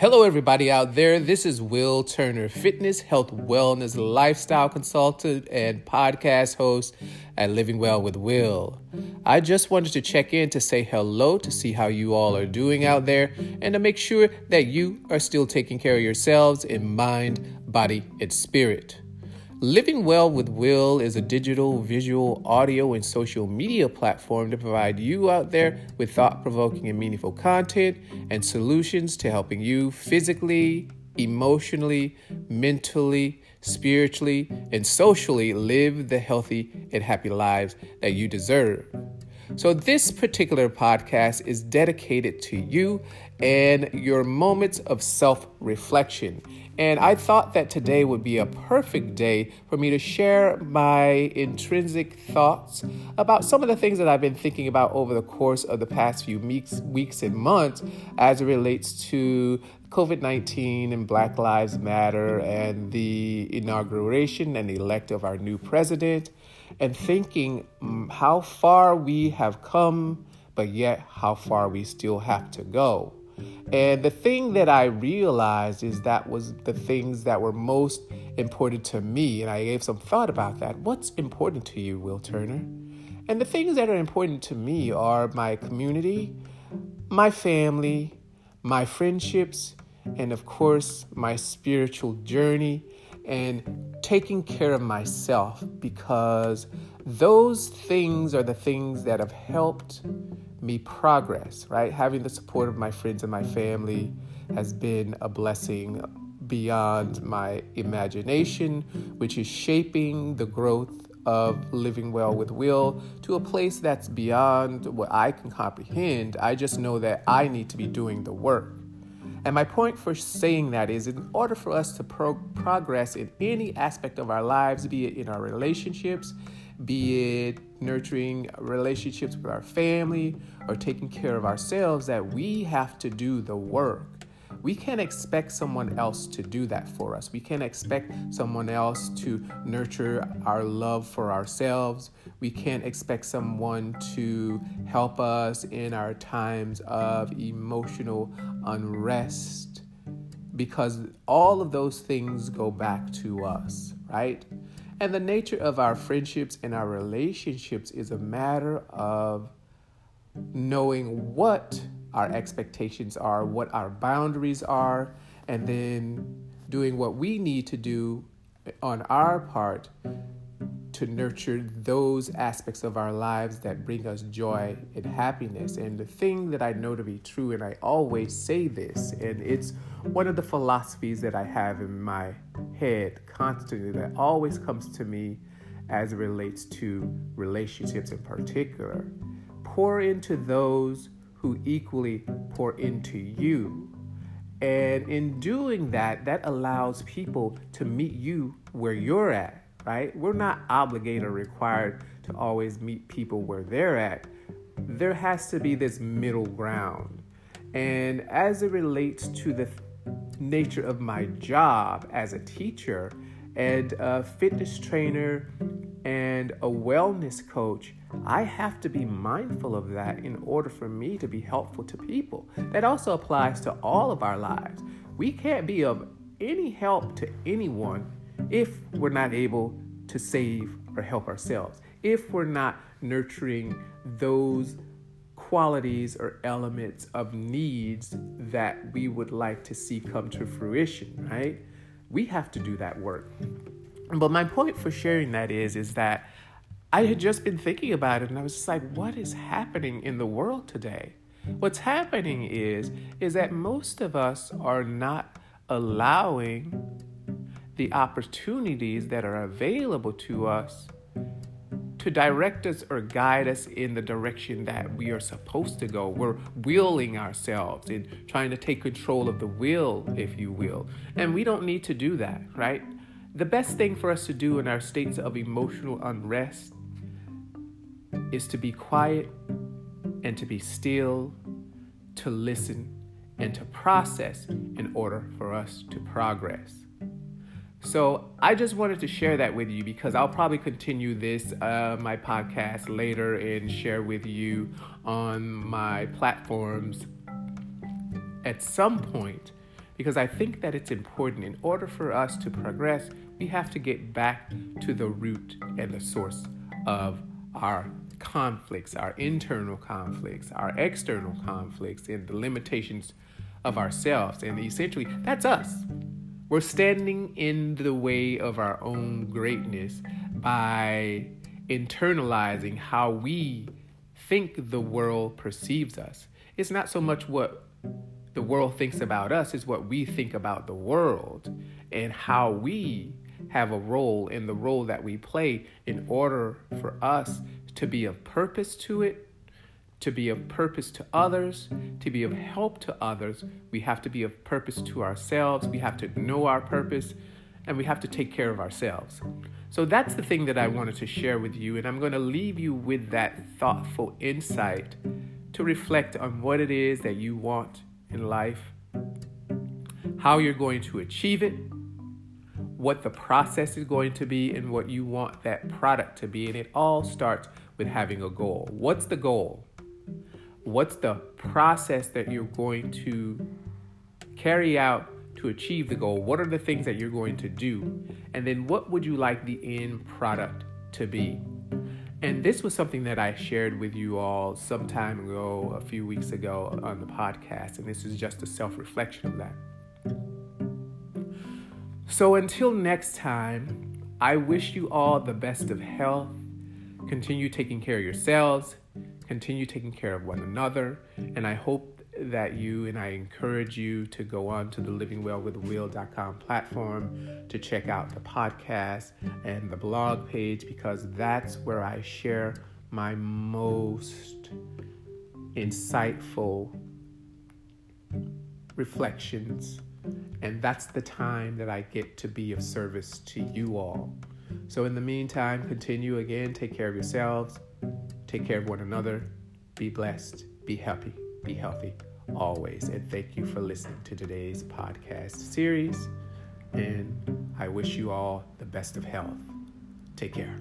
Hello, everybody out there. This is Will Turner, fitness, health, wellness, lifestyle consultant, and podcast host at Living Well with Will. I just wanted to check in to say hello to see how you all are doing out there and to make sure that you are still taking care of yourselves in mind, body, and spirit. Living Well with Will is a digital, visual, audio, and social media platform to provide you out there with thought provoking and meaningful content and solutions to helping you physically, emotionally, mentally, spiritually, and socially live the healthy and happy lives that you deserve. So, this particular podcast is dedicated to you and your moments of self reflection. And I thought that today would be a perfect day for me to share my intrinsic thoughts about some of the things that I've been thinking about over the course of the past few weeks, weeks and months as it relates to COVID 19 and Black Lives Matter and the inauguration and elect of our new president, and thinking mm, how far we have come, but yet how far we still have to go. And the thing that I realized is that was the things that were most important to me. And I gave some thought about that. What's important to you, Will Turner? And the things that are important to me are my community, my family, my friendships, and of course, my spiritual journey and taking care of myself because those things are the things that have helped me progress, right? Having the support of my friends and my family has been a blessing beyond my imagination, which is shaping the growth of living well with will to a place that's beyond what I can comprehend. I just know that I need to be doing the work. And my point for saying that is in order for us to pro- progress in any aspect of our lives, be it in our relationships, be it nurturing relationships with our family or taking care of ourselves, that we have to do the work. We can't expect someone else to do that for us. We can't expect someone else to nurture our love for ourselves. We can't expect someone to help us in our times of emotional unrest because all of those things go back to us, right? And the nature of our friendships and our relationships is a matter of knowing what our expectations are, what our boundaries are, and then doing what we need to do on our part to nurture those aspects of our lives that bring us joy and happiness. And the thing that I know to be true, and I always say this, and it's one of the philosophies that I have in my head constantly that always comes to me as it relates to relationships in particular. Pour into those who equally pour into you. And in doing that, that allows people to meet you where you're at right? We're not obligated or required to always meet people where they're at. There has to be this middle ground. And as it relates to the nature of my job as a teacher and a fitness trainer and a wellness coach, I have to be mindful of that in order for me to be helpful to people. That also applies to all of our lives. We can't be of any help to anyone if we're not able to save or help ourselves, if we're not nurturing those qualities or elements of needs that we would like to see come to fruition, right? We have to do that work. But my point for sharing that is is that I had just been thinking about it and I was just like what is happening in the world today? What's happening is is that most of us are not allowing the opportunities that are available to us to direct us or guide us in the direction that we are supposed to go. We're willing ourselves and trying to take control of the will, if you will. And we don't need to do that, right? The best thing for us to do in our states of emotional unrest is to be quiet and to be still, to listen, and to process in order for us to progress. So I just wanted to share that with you because I'll probably continue this uh, my podcast later and share with you on my platforms at some point because I think that it's important. In order for us to progress, we have to get back to the root and the source of our conflicts, our internal conflicts, our external conflicts, and the limitations of ourselves. And essentially, that's us. We're standing in the way of our own greatness by internalizing how we think the world perceives us. It's not so much what the world thinks about us, it's what we think about the world and how we have a role in the role that we play in order for us to be of purpose to it, to be of purpose to others, to be of help to others. We have to be of purpose to ourselves. We have to know our purpose and we have to take care of ourselves. So that's the thing that I wanted to share with you. And I'm going to leave you with that thoughtful insight to reflect on what it is that you want in life, how you're going to achieve it, what the process is going to be, and what you want that product to be. And it all starts with having a goal. What's the goal? What's the process that you're going to carry out to achieve the goal? What are the things that you're going to do? And then what would you like the end product to be? And this was something that I shared with you all some time ago, a few weeks ago on the podcast. And this is just a self reflection of that. So until next time, I wish you all the best of health. Continue taking care of yourselves, continue taking care of one another. And I hope that you and I encourage you to go on to the livingwellwithwill.com platform to check out the podcast and the blog page because that's where I share my most insightful reflections. And that's the time that I get to be of service to you all. So, in the meantime, continue again, take care of yourselves, take care of one another, be blessed, be happy, be healthy always. And thank you for listening to today's podcast series. And I wish you all the best of health. Take care.